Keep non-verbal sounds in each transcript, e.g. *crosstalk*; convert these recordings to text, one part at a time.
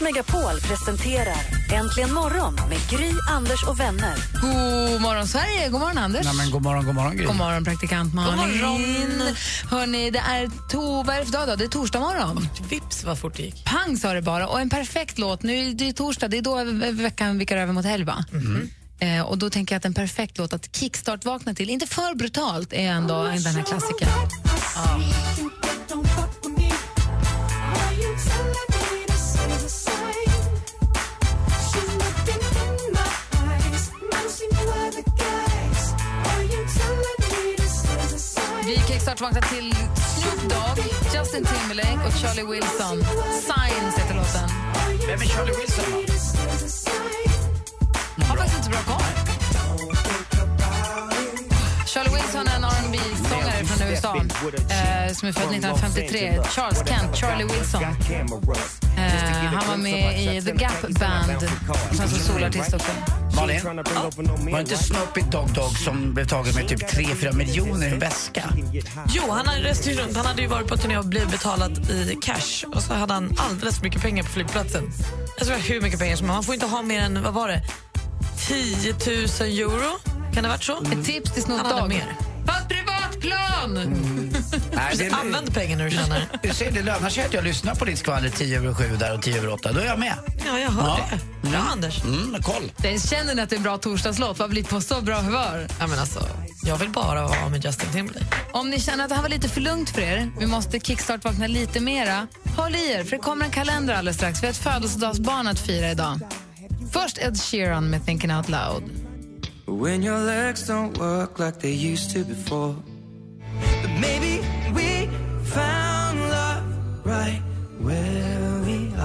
Megapol presenterar Äntligen morgon med Gry, Anders och vänner. God morgon, Sverige! God morgon, Anders. Nej, men god morgon, god morgon, Gry. God morgon, praktikant Malin. God morgon. Hörrni, det är, to, vad är det för dag då? Det är torsdag morgon. Vips vad fort det gick. Pang sa det bara. Och en perfekt låt. Nu är det är torsdag, det är då veckan vickar över mot helg, va? Eh, och då tänker jag att en perfekt låt att kickstart-vakna till, inte för brutalt, är ändå den här klassikern. Vi kickstart-vaknar till Snoop Dogg, Justin Timberlake och Charlie Wilson. Signs heter låten. Vem är Charlie Wilson? då? Har faktiskt inte bra koll. Charlie Wilson är en rb sångare från USA eh, som är född 1953. Charles Kent, Charlie Wilson. Eh, han var med i The Gap Band, som solartist också. Malin? Var det inte Snoopy Dogg Dogg som blev tagen med typ 3-4 miljoner i en väska? Jo, han hade rest runt. Han hade ju varit på turné och blivit betalad i cash. Och så hade han alldeles för mycket pengar på flygplatsen. Jag tror hur mycket pengar som helst. Man får inte ha mer än, vad var det, 10 000 euro? Kan det ha varit så? Ett tips till Snoop Han hade Dogg. mer. Fast privatplan! *laughs* Nej, det, Använd pengarna du känner. *laughs* du ser, det lönar sig att jag lyssnar på ditt skvaller 10 över 7 där och 10 över 8. Då är jag med. Ja, jag hör Ja. det. Bra, Anders. Mm, koll. Det Känner ni att det är en bra torsdagslåt? Vad blir på så bra humör? Ja, men alltså, jag vill bara vara med Justin Timberlake. Om ni känner att det här var lite för lugnt för er, vi måste kickstart-vakna lite mera, håll i er, för det kommer en kalender alldeles strax. Vi har ett födelsedagsbarn att fira idag. Först Ed Sheeran med Thinking Out Loud. When your legs don't work like they used to before.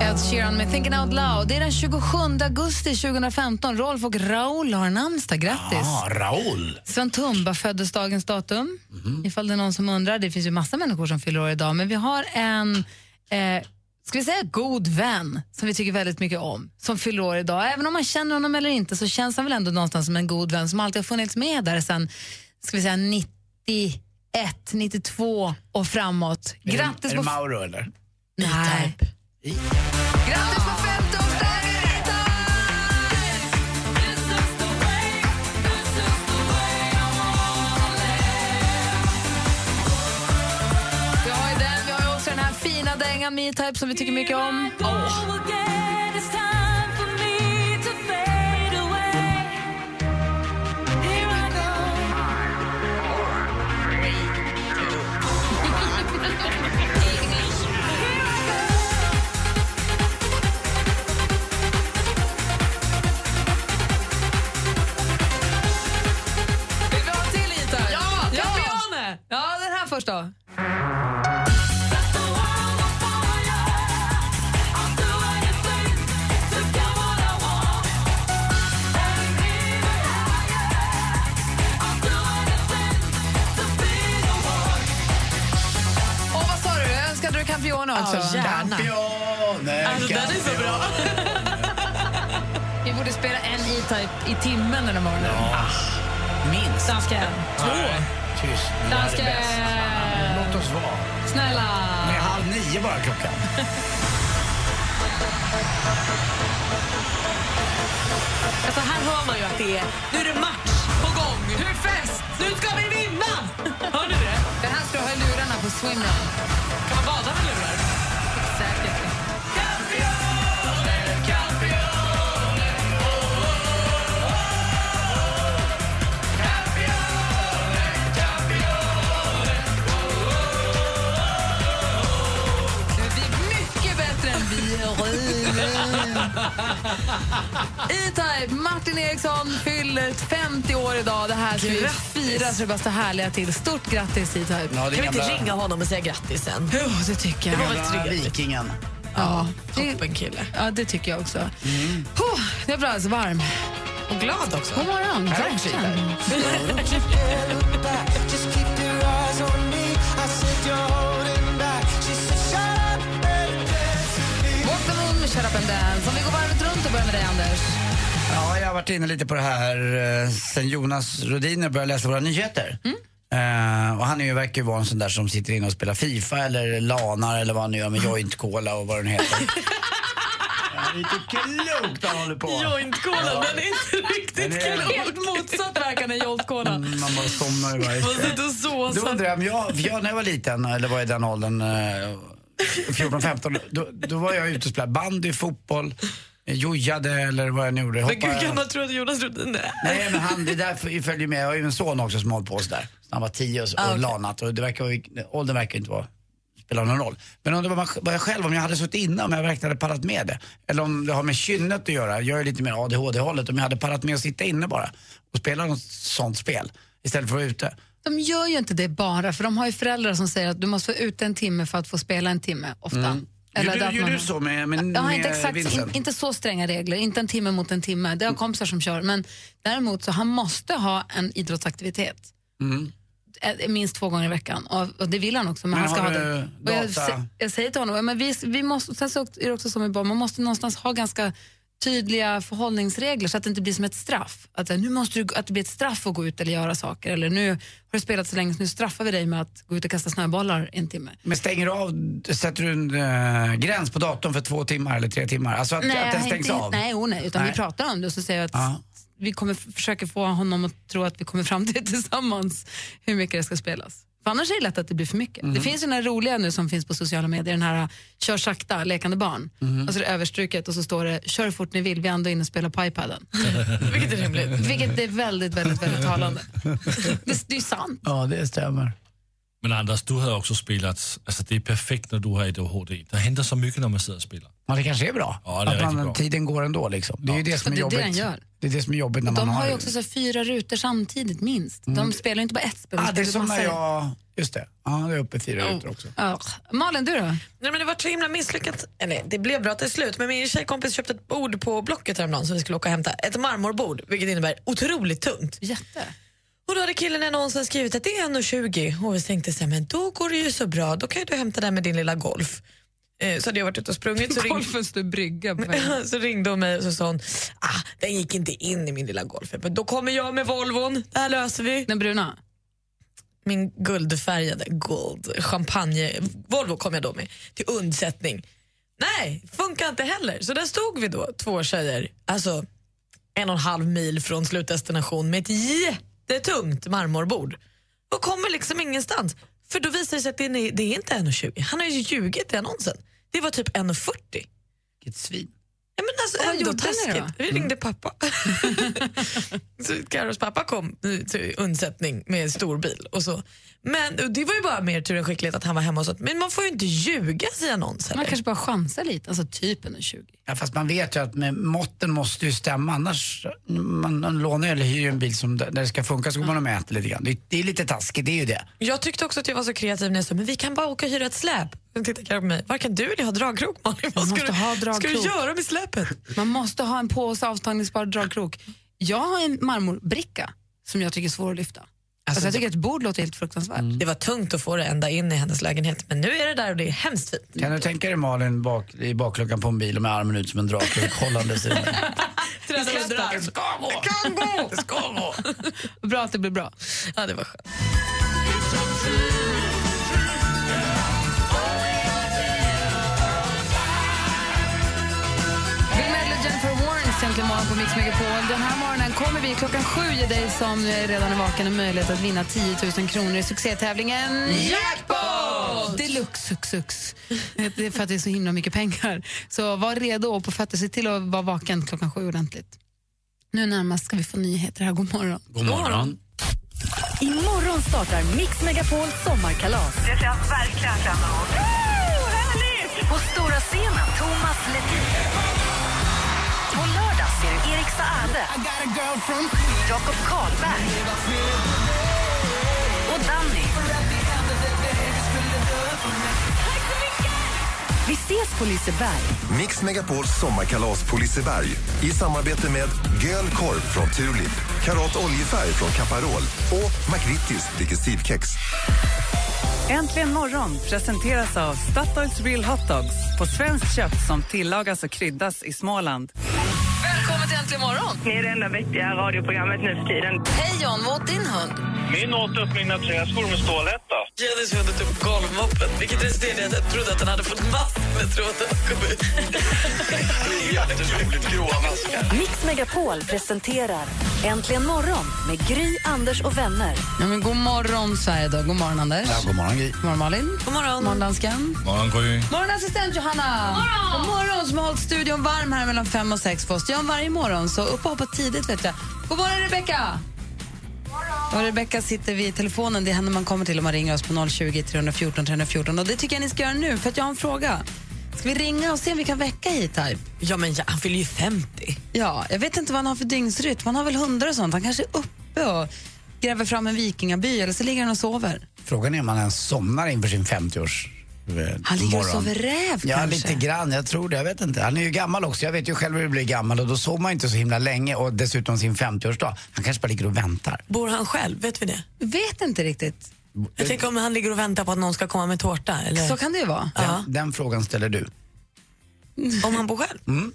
Ed Sheeran med Thinking Out Loud. Det är den 27 augusti 2015. Rolf och Raoul har namnsdag. Grattis! Ja, Raoul. Sven Tumba föddes dagens datum. Ifall det är någon som undrar. Det finns ju massa människor som fyller år idag. Men vi har en, eh, ska vi säga god vän som vi tycker väldigt mycket om. Som fyller år idag. Även om man känner honom eller inte så känns han väl ändå någonstans som en god vän som alltid har funnits med där sen, ska vi säga 91, 92 och framåt. Är Grattis det, är det Mauro eller? Nej. Grattis på 50-årsdagen! Vi har ju den, vi har ju också den här fina dängan Me-Type som vi tycker mycket om. Vill Dansken. Nej, Tyst. Är Dansken. Låt oss vara. Snälla. Det är halv nio bara klockan. *laughs* Alltså, här hör man ju att det är, nu är det match på gång. Hur fest? Nu ska vi vinna! *laughs* Hör ni det? Den här ska ha lurarna på swimrun. Kan man bada med lurar? Säkert. *laughs* E-Type, Martin Eriksson fyller 50 år idag. Det här ska vi fira så det bara härliga till. Stort grattis E-Type. Ja, Kan vi inte ringa honom och säga grattis sen? Jo, det tycker jag. Det var väl gamla trevligt. Vikingen. Ja, Toppen kille. ja, det tycker jag också. Oh, jag blir alldeles varm. Och glad också. God morgon. Verkligen. *laughs* Shut up and dance. Om vi går varvet runt och börjar med dig, Anders. Ja, jag har varit inne lite på det här eh, sen Jonas Rodiner började läsa våra nyheter. Eh, och han är ju, verkar ju vara en sån där som sitter inne och spelar Fifa eller lanar eller vad han nu gör med joint cola och vad den heter. *laughs* ja, lite klokt han håller på. Joint-kolan, Ja. den är inte riktigt Den är- klok. Helt motsatt verkande Jolt Cola. Mm, Man bara somnar i varje. Då undrar jag, jag när jag var liten, eller var i den åldern, eh, 14-15, då, då var jag ute och spelade bandy, fotboll, jojade eller vad jag nu gjorde. Men gud, gammal tror du att Jonas Rhodin är? Nej men han, det där följer med. Jag har ju en son också som hållit på sådär. Han var tio och, så- Ah, och okej. lanat och det verkar, åldern verkar inte vara spela någon roll. Men om det var, jag själv, om jag hade suttit inne, om jag verkligen hade pallat med det. Eller om det har med kynnet att göra, jag är lite mer ADHD-hållet, om jag hade pallat med att sitta inne bara och spela något sånt spel istället för att vara ute. De gör ju inte det bara, för de har ju föräldrar som säger att du måste vara ute en timme för att få spela en timme, ofta. Mm. Gjorde, att gjorde man- du så med, med, med inte, exakt, in, inte så stränga regler, inte en timme mot en timme. Det har kompisar som kör. Men däremot så han måste ha en idrottsaktivitet. Mm. Minst två gånger i veckan. Och, och det vill han också. Men, Men han ska ha du det. Jag, jag säger till honom, men vi, vi måste, sen så är det också som med barn, man måste någonstans ha ganska tydliga förhållningsregler så att det inte blir som ett straff. Att, nu måste du, att det blir ett straff att gå ut eller göra saker. Eller nu har du spelat så länge så nu straffar vi dig med att gå ut och kasta snöbollar en timme. Men stänger du av, sätter du en eh, gräns på datorn för två timmar eller tre timmar? Alltså att, att den stängs inte, av? Nej, oh, nej, utan Nej. vi pratar om det och så säger jag att Ja. vi kommer försöka få honom att tro att vi kommer fram till tillsammans hur mycket det ska spelas. För annars är det lätt att det blir för mycket. Mhm. Det finns ju den här roliga nu som finns på sociala medier, den här kör sakta, lekande barn. Mhm. Och så är det överstruket och så står det kör fort ni vill, vi är ändå inne och spelar på iPaden. *laughs* Vilket är rimligt. Vilket är väldigt, väldigt, väldigt talande. Det, det är sant. Ja, det stämmer. Men Anders, du har också spelat, alltså det är perfekt när du har ADHD. Det händer så mycket när man sitter och spelar. Ja, det kanske är bra. Ja, det är att man, bra. tiden går ändå liksom. Det är ju det som är det är jobbigt. det den gör. Det är det som är jobbigt när man De har... har ju också så fyra rutor samtidigt, minst. De spelar ju inte bara ett spel, de ah, det är spelar som när jag... Just det. Ja, det är uppe fyra Oh. rutor också. Ja. Malin, du då? Nej, men det var så himla misslyckat. Eller det blev bra till slut. Men min tjejkompis köpte ett bord på Blocket häromdagen som vi skulle åka och hämta. Ett marmorbord, vilket innebär otroligt tungt. Jätte. Och då hade killen i annonsen skrivit att det är 1,20 och vi tänkte så här, men då går det ju så bra. Då kan ju du hämta den med din lilla golf. Eh, så hade jag varit ute och sprungit. Så ringde, Golfen står brygga på *laughs* så ringde hon mig och så sa hon, ah, den gick inte in i min lilla golf. Men då kommer jag med Volvon, det här löser vi. Den bruna? Min guldfärgade, gold, champagne, Volvo kom jag då med till undsättning. Nej, funkar inte heller. Så där stod vi då, två tjejer, alltså en och en halv mil från slutdestination med ett jättetungt marmorbord och kommer liksom ingenstans. För då visar det sig att det är, det är inte 1,20. Han har ju ljugit i annonsen. Det var typ 1,40. Vilket svin. Ja, men alltså, vad gjorde ni då? taskigt. Vi ringde pappa. *laughs* så Carros pappa kom till undsättning med en stor bil. Och så. Men det var ju bara mer tur än skicklighet att han var hemma hos oss. Men man får ju inte ljuga i annons Man kanske bara chansar lite, alltså typ en 20. Ja, fast man vet ju att med måtten måste ju stämma. Annars, man, man lånar eller hyr en bil som, där det ska funka så går man och mäter lite grann. Det, det är lite taskigt, det är ju det. Jag tyckte också att jag var så kreativ när jag sa men vi kan bara åka och hyra ett släp. Sen tittade Carro på mig. Varken du eller jag har dragkrok Malin. Vad Man ska, måste du, ha ska du dragkrok. göra med släpet? Man måste ha en påse avtagningsbar dragkrok. Jag har en marmorbricka som jag tycker är svår att lyfta. Alltså, jag tycker att ett bord låter helt fruktansvärt. Det var tungt att få det ända in i hennes lägenhet men nu är det där och det är hemskt fint. Kan du tänka dig Malin bak, i bakluckan på en bil och med armen ut som en dragkrok hållandes i den? Det ska gå! Det kan gå! Det ska gå! *laughs* Bra att det blir bra. Ja, det var skönt. Egentligen morgon på Mix Megapol. Den här morgonen kommer vi klockan sju ge dig som redan är vaken en möjlighet att vinna 10 000 kronor i succétävlingen Jackpot! Deluxe sux. Det är för att det är så himla mycket pengar. Så var redo och på fötter. Se till att vara vaken klockan sju ordentligt. Nu närmast ska vi få nyheter här. God morgon. God morgon. Imorgon startar Mix Megapols sommarkalas. Det ser jag verkligen fram emot. Jakob Karlberg. Och Danny. Vi ses på Liseberg. Mix Megapols sommarkalas på Liseberg i samarbete med Göl Korv från Tulip, Karat Oljefärg från Caparol och McVittys Digestivkex. Äntligen morgon presenteras av Statoils Real Hot Dogs på svenskt kött som tillagas och kryddas i Småland. Äntligen morgon! Ni är det enda vettiga radioprogrammet nu för tiden. Hej John, vad åt din hund? Min åt upp mina träskor med stålhätta. Jennys hund åt upp golvmoppen, vilket resulterade i att jag trodde att den hade fått massor med tråd att komma ut. *laughs* Jätteroligt, gråa maskar. Mix Megapol presenterar Äntligen morgon med Gry, Anders och vänner. Ja, men god morgon, Sverige. Då. God morgon, Anders. Ja, god morgon, Gry. God morgon, Malin. God morgon. God morgon, dansken. Morgon, Gry. morgon, assistent Johanna. God morgon. God morgon, som har hållit studion varm här mellan fem och sex för oss. Gör varje morgon, så upp och hoppa tidigt, vet jag. God morgon, Rebecka. Och Rebecka sitter vid telefonen. Det är henne man kommer till om man ringer oss på 020 314 314. Och det tycker jag ni ska göra nu, för att jag har en fråga. Ska vi ringa och se om vi kan väcka E-Type? Ja, men ja, han fyller ju 50. Ja, jag vet inte vad han har för dygnsrytm. Han har väl hundar och sånt. Han kanske är uppe och gräver fram en vikingaby eller så ligger han och sover. Frågan är om han ens somnar inför sin 50-års eh, Han ligger och sover räv Ja, kanske. lite grann. Jag tror det. Jag vet inte. Han är ju gammal också. Jag vet ju själv hur det blir gammal och då sover man inte så himla länge och dessutom sin 50-årsdag. Han kanske bara ligger och väntar. Bor han själv? Vet vi det? Vet inte riktigt. Jag tänker om han ligger och väntar på att någon ska komma med tårta. Eller? Så kan det ju vara. Ja. Den, den frågan ställer du. Om han bor själv? Mm.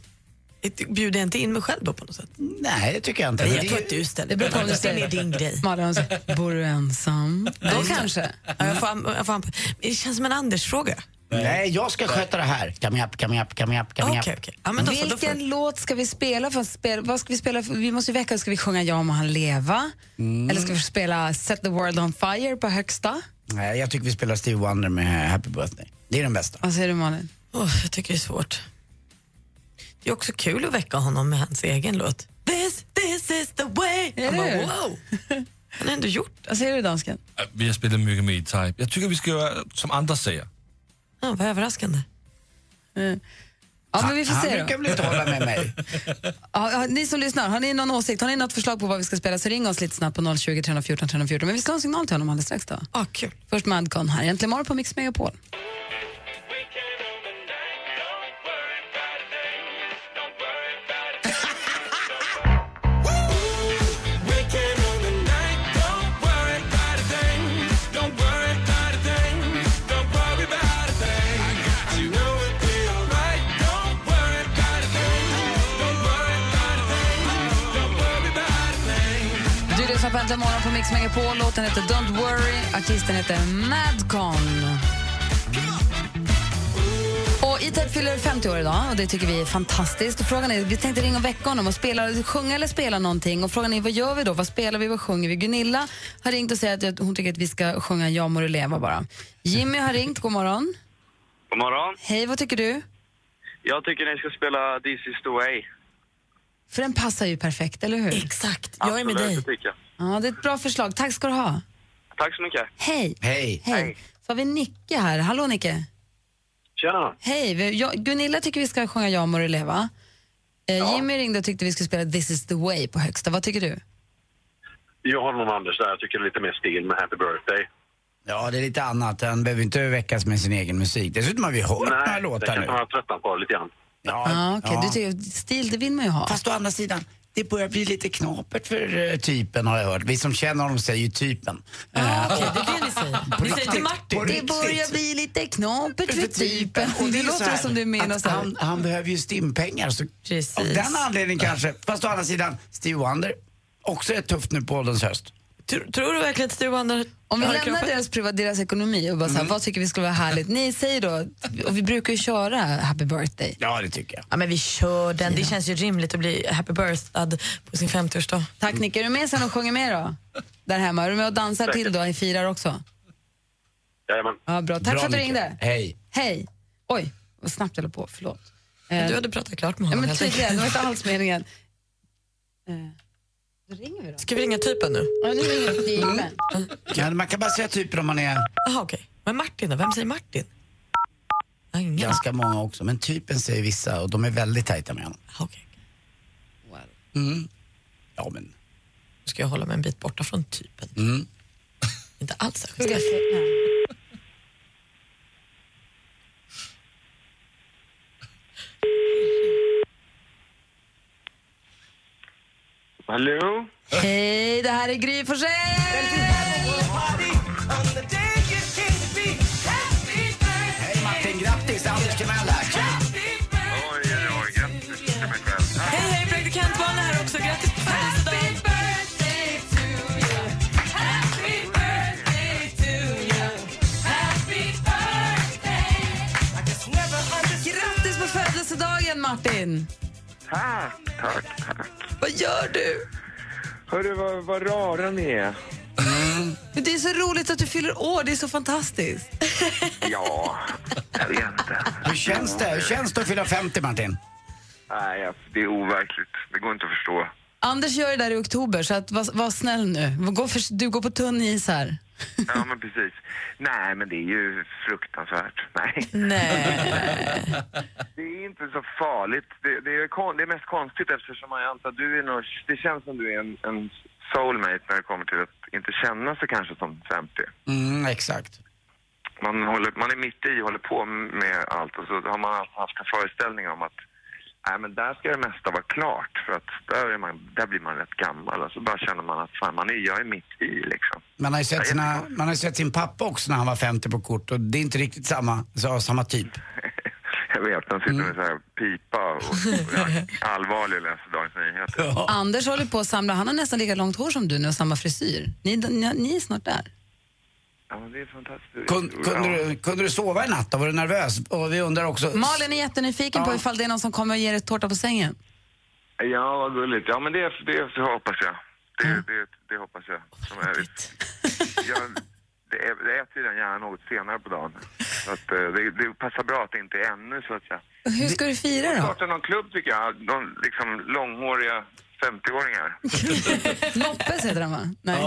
Bjuder jag inte in mig själv då på något sätt? Nej, det tycker jag inte. Nej, jag tror att du ställer Det beror på om du är din grej. Malin bor du ensam? Då kanske. Ja, jag får, jag får, det känns som en Anders-fråga. Nej, jag ska sköta det här. Coming up, coming up, coming up, coming Okej, up. okej. Ja, men då då Vilken får- låt ska vi spela? För att spela vad ska vi spela? För? Vi måste ju väcka, ska vi sjunga Ja må han leva? Mm. Eller ska vi spela Set the world on fire på högsta? Nej, jag tycker vi spelar Steve Wonder med Happy birthday. Det är den bästa. Vad säger du Malin? Åh, jag tycker det är svårt. Det är också kul att väcka honom med hans egen låt. This, this is the way. Är Han bara, det? wow. Han har ändå gjort Vad säger du dansken? Äh, Vi har spelat mycket med E-Type. Jag tycker vi ska göra som andra säger. Ja, vad överraskande. Ja, men vi får Han se brukar då. väl inte hålla med mig. *laughs* Ja, ja, ni som lyssnar, har ni någon åsikt? Har ni något förslag på vad vi ska spela så ring oss lite snabbt på 020 314 314. Men vi ska ha en signal till honom alldeles strax då. Ah, kul. Först Madcon här. Äntligen morgon på Mix Megapol. På Äntligen morgon på Mix Megapol. Låten heter Don't worry. Artisten heter Madcon. Och E-Type fyller 50 år idag och det tycker vi är fantastiskt. Och frågan är, vi tänkte ringa och väcka honom och spela, sjunga eller spela någonting. Och frågan är, vad gör vi då? Vad spelar vi? Vad sjunger vi? Gunilla har ringt och säger att hon tycker att vi ska sjunga Ja må du leva bara. Jimmy har ringt, god morgon. God morgon. Hej, vad tycker du? Jag tycker ni ska spela This is the way. För den passar ju perfekt, eller hur? Exakt, jag är med Absolut, dig. det tycker jag. Ja, det är ett bra förslag. Tack ska du ha. Tack så mycket. Hej. Hej. Hej. Så har vi Nicke här. Hallå Nicke. Tjena. Hej. Jag, Gunilla tycker vi ska sjunga Ja må du leva. Eh, Jimmy ringde och tyckte vi skulle spela This is the way på högsta. Vad tycker du? Jag har någon Anders där. Jag tycker det är lite mer stil med Happy birthday. Ja, det är lite annat. Han behöver inte väckas med sin egen musik. Dessutom har vi hört några Nej, det låtar kan nu. man tröttna på lite grann. Ja, Ah, okay. Du tycker, stil, det vill man ju ha. Fast å andra sidan, det börjar bli lite knapert för eh, typen har jag hört. Vi som känner honom säger ju typen. Ah, Okej, det är det ni *laughs* säger. Ni säger till Martin. Det riktigt. börjar bli lite knapert för typen. Och Det så låter här som du menar så han, han behöver ju stimpengar. Så Precis. av den anledningen kanske. Fast å andra sidan, Steve Wonder, också är tufft nu på ålderns höst. Tror, tror du verkligen att Steve Wonder Om vi lämnar kroppen? deras, privat, deras ekonomi och bara så här, vad tycker vi skulle vara härligt? Ni säger då, och vi brukar ju köra Happy birthday. Ja, det tycker jag. Ja, men vi kör den. Det känns ju rimligt att bli happy birthday på sin 50-årsdag. Tack Nick. Är du med sen och sjunger med då? Där hemma. Är du med och dansar till då? I firar också? Jajamän. Ja, bra. Tack Bra, för att du ringde. Hej. Hej. Oj, vad snabbt jag på. Förlåt. Eh, Du hade pratat klart med ja, honom. men helt tydligen, det var inte alls meningen. *laughs* Ska vi ringa typen nu? Ja, nu ringer typen. Ja, man kan bara säga typer om man är Jaha, okej. Men Martin då? Vem säger Martin? Ja, ingen. ganska många också. Men typen säger vissa och de är väldigt tajta med honom. Jaha, okej. Mm. Ja, men... Då ska jag hålla mig en bit borta från typen. Mm. Inte alls särskilt. Hallå? Hej, det här är Gry Forssell! Hej Martin, grattis! Anders Timell här. Tja! Oj, oj, oj. Grattis till mig själv. Hej, hej, praktikant Malin här också. Grattis på födelsedagen. Grattis på födelsedagen, Martin! Tack, tack, tack. Vad gör du? Hörru, vad, vad rara ni är. Men Det är så roligt att du fyller år, det är så fantastiskt. *laughs* Ja, jag vet inte. Hur känns det? Hur känns det att fylla 50 Martin? Nej, det är overkligt. Det går inte att förstå. Anders gör det där i oktober, så att, var, var snäll nu. Gå för, du går på tunn is här. Ja, men precis. Nej, men det är ju fruktansvärt. Nej. Nej. *laughs* Det är inte så farligt. Det, det, är, det är mest konstigt eftersom jag antar att du är nog, det känns som du är en, en soulmate när det kommer till att inte känna sig kanske som 50. Mm, exakt. Man, håller, man är mitt i och håller på med allt och så har man haft en föreställning om att Nej, men där ska det mesta vara klart för att där, är man, där blir man rätt gammal och så bara känner man att fan, man är, jag är mitt i liksom. Man har, ju sett sina, man har ju sett sin pappa också när han var 50 på kort och det är inte riktigt samma, så, samma typ. *laughs* Jag vet, de sitter med så här pipa och, och är *laughs* allvarlig och läser Dagens Nyheter. Anders håller på att samla, han har nästan lika långt hår som du nu och samma frisyr. Ni, ni, ni är snart där. Ja, det är fantastiskt. Kun, kunde, du, kunde du sova i natt då? Var du nervös? Och vi undrar också... Malin är jättenyfiken på ifall det är någon som kommer och ger ett tårta på sängen. Ja, vad gulligt. Ja, men det, det, det hoppas jag. Det, det, det hoppas jag. Som är, jag det, är, det äter ju den gärna något senare på dagen. Så att, eh, det, det passar bra att det inte är ännu, så att säga. Hur ska du fira då? Starta någon klubb, tycker jag. De liksom långhåriga 50-åringar. Loppes *laughs* heter den va? Nej.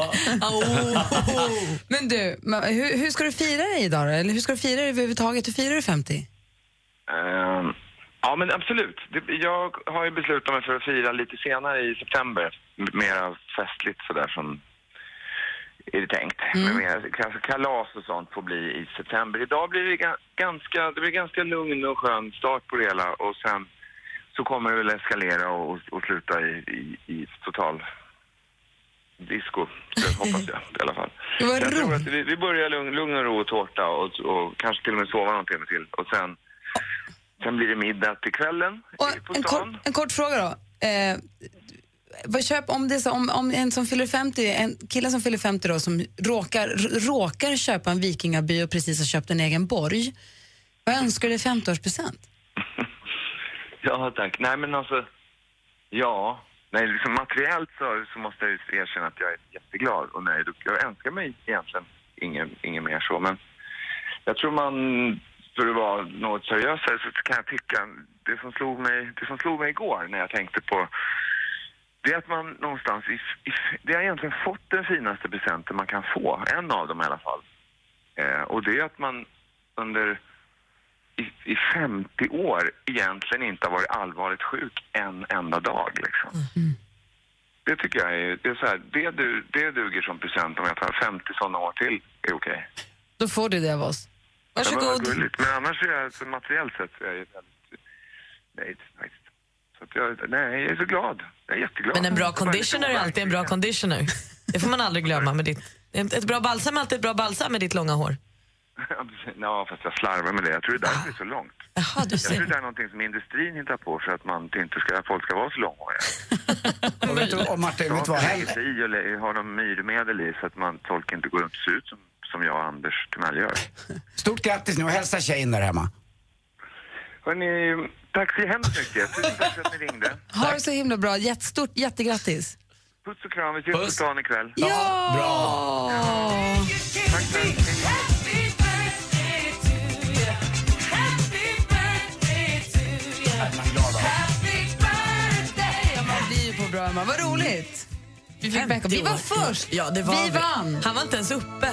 Men du, hur, hur ska du fira dig idag då? Eller hur ska du fira dig överhuvudtaget? Hur firar du 50? Ehm, ja, men absolut. Det, jag har ju beslutat mig för att fira lite senare i september. Mera festligt sådär som är det tänkt. Men mer, kanske kalas och sånt får bli i september. Idag blir det ga- ganska, det blir ganska lugn och skön start på det hela och sen så kommer det väl eskalera och, och, och sluta i, i, i total disco, hoppas jag i alla fall. *laughs* Jag tror att vi, vi börjar lugn, lugn och ro och tårta och, och kanske till och med sova någon timme till och sen, sen blir det middag till kvällen på En, kort, en kort fråga då. Eh, vad köp, om, det så, om, om en som fyller 50, en kille som fyller 50 då som råkar, råkar köpa en vikingaby och precis har köpt en egen borg. Vad önskar du i 50-årspresent? Ja, tack. Nej, men alltså, ja. Nej, liksom materiellt så, så måste jag ju erkänna att jag är jätteglad och nöjd. Jag önskar mig egentligen ingen, ingen mer så, men jag tror man, för att vara något seriösare, så kan jag tycka, det som slog mig, det som slog mig igår när jag tänkte på det är att man någonstans, i, i, det har egentligen fått den finaste presenten man kan få, en av dem i alla fall. Eh, och det är att man under i, i 50 år egentligen inte har varit allvarligt sjuk en enda dag. Liksom. Det tycker jag är, det är så här, det, du, det duger som present om jag tar 50 sådana år till, är okej. Då får du det av oss. Varsågod. gulligt. Men annars är jag, så materiellt sett, så är jag väldigt nöjd faktiskt. Så att jag, nej, jag är så glad. Jag är jätteglad. Men en bra conditioner är alltid en bra conditioner. Det får man aldrig glömma. Med ditt, ett ett bra balsam är alltid ett bra balsam med ditt långa hår. Ja, fast jag slarvar med det. Jag tror det är därför det är så långt. Jaha, du Jag tror ser. det är någonting som industrin hittar på för att man inte ska, folk ska vara så långhåriga. *laughs* Och vet du, och Martin, vet du vad heller? i och har de myrmedel i så att man, folk inte går runt och ser ut som, som jag och Anders Timell gör. *laughs* Stort grattis nu och hälsa tjejen där hemma. Hörrni, tack så hemskt mycket. Tusen tack för att ni ringde. Ha det så himla bra. Jättestort jättegrattis. Puss och kram. Vi ses på stan ikväll. Ja! Bra. Tack, Vad roligt! Vi, fick vi var först! Ja, det var vi vann! Han var inte ens uppe.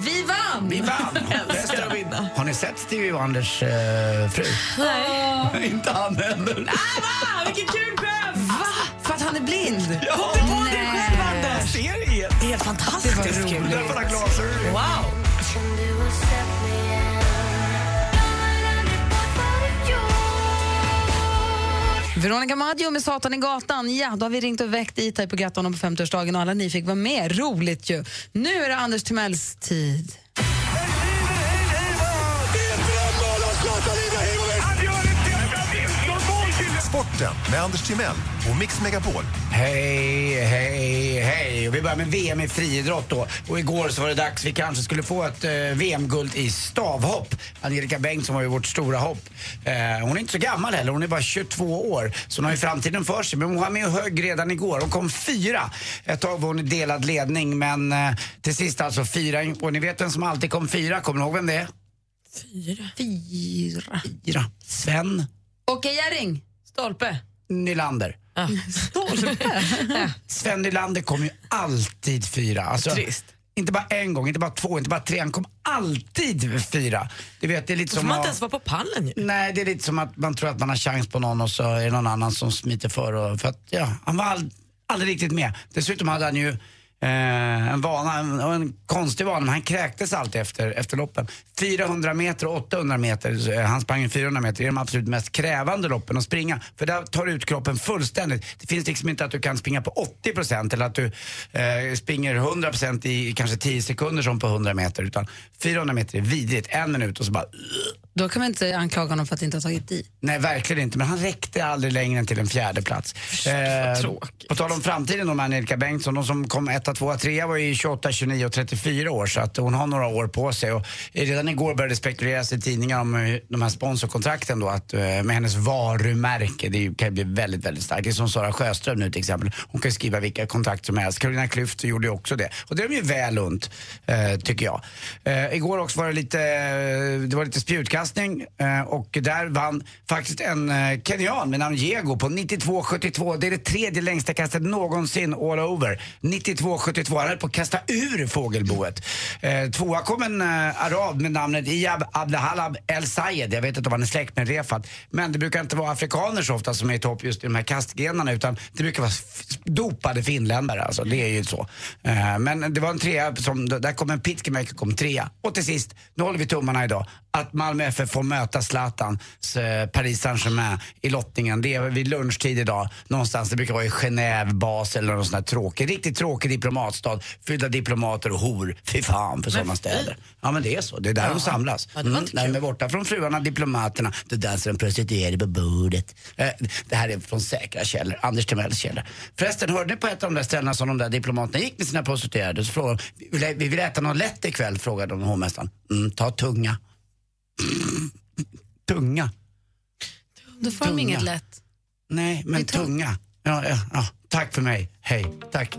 Vi vann! Vi vann! *laughs* Älskar att vinna. Har ni sett Stevie Wonders eh, fru? Nej. *laughs* inte han heller. Ah, vilken kul skämt! Va? För att han är blind? Ja, det var det själv, Anders! Serien! Helt fantastiskt Det var kul. roligt. Därför har han glasögon. Wow! Veronica Maggio med Satan i gatan. Ja, då har vi ringt och väckt E-Type på grattan på 50-årsdagen och alla ni fick vara med. Roligt ju. Nu är det Anders Timells tid. Sporten med Anders Timell och Mix Megapol. Hej, hej, hej. Och vi börjar med VM i friidrott då. Och igår så var det dags, vi kanske skulle få ett eh, VM-guld i stavhopp. Angelica Bengtsson var ju vårt stora hopp. Eh, hon är inte så gammal heller, hon är bara 22 år. Så hon har ju framtiden för sig. Men hon var med och högg redan igår. Hon kom fyra. Ett tag var hon i delad ledning, men eh, till sist alltså fyra. Och ni vet vem som alltid kom fyra? Kommer ni ihåg vem det är? Fyra. Fyra. Fyra. Sven Åke Jerring. Stolpe. Nylander. Stolpe. Sven Nylander kom ju alltid fyra. Alltså, Trist. Inte bara en gång, inte bara två, inte bara tre. Han kom alltid fyra. Du vet, det är lite Då får som man inte ens vara på pallen ju. Nej, det är lite som att man tror att man har chans på någon och så är det någon annan som smiter för. Och, för att, ja, han var all, aldrig riktigt med. Dessutom hade han ju eh, en vana, en, en konstig vana, men han kräktes alltid efter, efter loppen. 400 meter och 800 meter, eh, han sprang 400 meter, är de absolut mest krävande loppen att springa. För där tar du ut kroppen fullständigt. Det finns liksom inte att du kan springa på 80% eller att du eh, springer 100% i kanske 10 sekunder som på 100 meter. Utan 400 meter är vidrigt, en minut och så bara Då kan man inte anklaga honom för att inte ha tagit i. Nej, verkligen inte. Men han räckte aldrig längre än till en fjärde plats. Eh, på tal om framtiden om Angelica Bengtsson, de som kom etta, tvåa, trea var ju 28, 29 och 34 år så att hon har några år på sig. Och redan igår började det spekuleras i tidningar om eh, de här sponsorkontrakten då, att, eh, med hennes varumärke. Det kan ju bli väldigt, väldigt starkt. Det är som Sara Sjöström nu till exempel. Hon kan ju skriva vilka kontrakt som helst. Carolina Klüft gjorde ju också det. Och det är de ju väl ont, eh, tycker jag. Igår också var det lite, det var lite spjutkastning och där vann faktiskt en kenyan med namn Diego på 92,72. Det är det tredje längsta kastet någonsin all over. 92,72. Han höll på att kasta ur fågelboet. Tvåa kom en arab med namnet Iyab Abdelhalab El Sayed. Jag vet inte om han är släkt med Refat. Men det brukar inte vara afrikaner så ofta som är i topp just i de här kastgrenarna utan det brukar vara dopade finländare. Alltså, det är ju så. Eh, men det var en trea, som, där kom en Pitkemäki kom trea. Och till sist, nu håller vi tummarna idag, att Malmö FF får möta Zlatans eh, Paris Saint-Germain i lottningen. Det är vid lunchtid idag någonstans. Det brukar vara i Genève, Basel eller någon sån här tråkig, riktigt tråkig diplomatstad. Fylld av diplomater och hor. Fy fan för sådana städer. Ja men det är så, det är där de samlas. Ja, Mm, när de är borta från fruarna, diplomaterna, då dansar de prostituerade på bordet. Eh, det här är från säkra källor, Anders Timells källor. Förresten, hörde ni på ett av de där ställena som de där diplomaterna gick med sina prostituerade? Så frågade de, "Vi vill- vi vill äta något lätt ikväll, frågade de hovmästaren. Mm, ta tunga. *laughs* tunga. Då får de Tunga. inget lätt. Nej, men tunga. Ja, ja, ja, tack för mig. Hej, tack.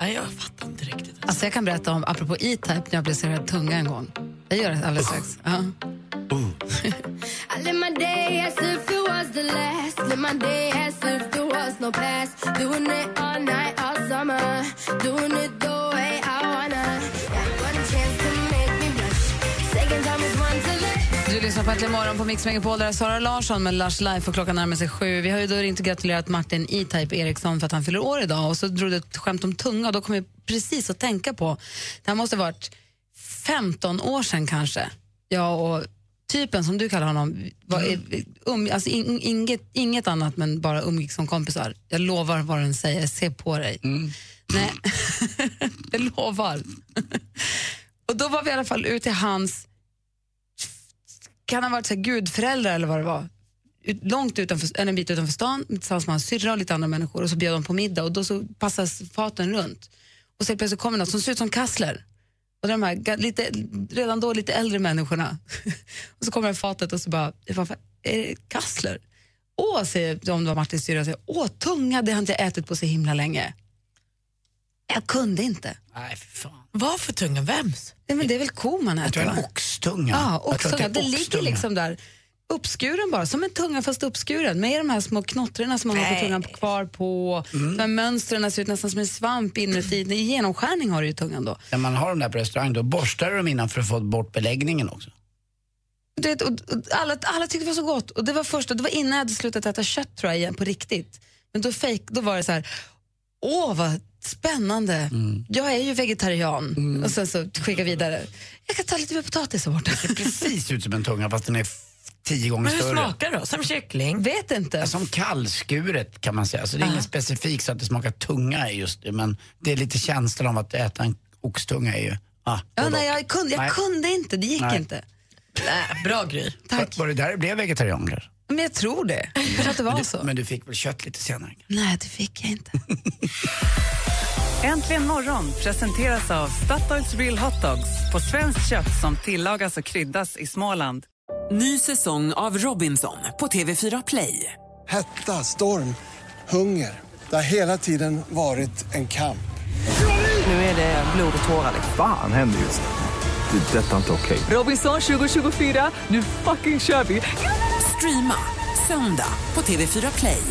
Nej, jag fattar inte riktigt. Alltså jag kan berätta om, apropå E-Type, när jag blev serverad tunga en gång. Jag gör det alldeles strax. Ja. *laughs* I live lyssnar på Äntligen morgon på Mix Megapol. Där är Sara Larsson med Lush Life och klockan närmar sig sju. Vi har ju då ringt och gratulerat Martin E-Type Eriksson för att han fyller år idag. Och så drog du ett skämt om tunga och då kom jag precis att tänka på, det här måste ha varit 15 år sedan kanske. Jag och typen som du kallar honom, var, um, alltså in, inget, inget annat men bara umgicks som kompisar. Jag lovar vad den säger, se på dig. Nej, *laughs* jag lovar. *laughs* och då var vi i alla fall ute i hans kan ha varit så här gudföräldrar eller vad det var. Ut, långt utanför, en bit utanför stan tillsammans med hans syrra och lite andra människor och så bjöd de på middag och då så passas faten runt. Och så plötsligt kommer något som ser ut som kassler. Och de här lite, redan då lite äldre människorna. *laughs* och så kommer det fatet och så bara, varför är det kassler? Åh, säger om det var Martins syrra, säger, åh tunga, det har inte jag ätit på så himla länge. Jag kunde inte. Nej, för fan. Vad för tunga? Vems? Nej, men det är väl ko man äter? Jag tror en oxtunga. Ja, oxtunga. är Det ligger liksom där uppskuren bara, som en tunga fast uppskuren med de här små knottrorna som man har på Nej. tungan kvar på. Mm. De här mönstren ser ut nästan som en svamp inuti. I genomskärning har du i tungan då. När man har dem där på restaurang då borstar du dem innan för att få bort beläggningen också. Du vet, och, och alla, alla tyckte det var så gott. Och det var första, det var innan jag hade slutat äta kött tror jag igen på riktigt. Men då, fake, då var det så här, åh vad spännande. Mm. Jag är ju vegetarian. Och sen så skickar jag vidare, jag kan ta lite mer potatis här borta. Det ser precis ut som en tunga fast den är tio gånger Men hur större. smakar det då? Som kyckling? Vet inte. Som kallskuret kan man säga. Så det är inget specifikt så att det smakar tunga just det. Men det är lite känslan av att äta en oxtunga är ju... Ah, Ja, nej, jag kunde, jag Nej. kunde inte, det gick Nej. inte. Nej, bra Gry. Tack. Var det där det blev vegetarian kanske? Men jag tror det. Jag tror att det var Men så. du, men du fick väl kött lite senare? Nej, det fick jag inte. *laughs* Äntligen morgon presenteras av Statoils Real Hot Dogs på svenskt kött som tillagas och kryddas i Småland. Ny säsong av Robinson på TV4 Play. Hetta, storm, hunger. Det har hela tiden varit en kamp. Nu är det blod och tårar. Fan händer just nu. Det. är Detta är inte okej. Robinson 2024, nu fucking kör vi! Streama söndag på TV4 Play.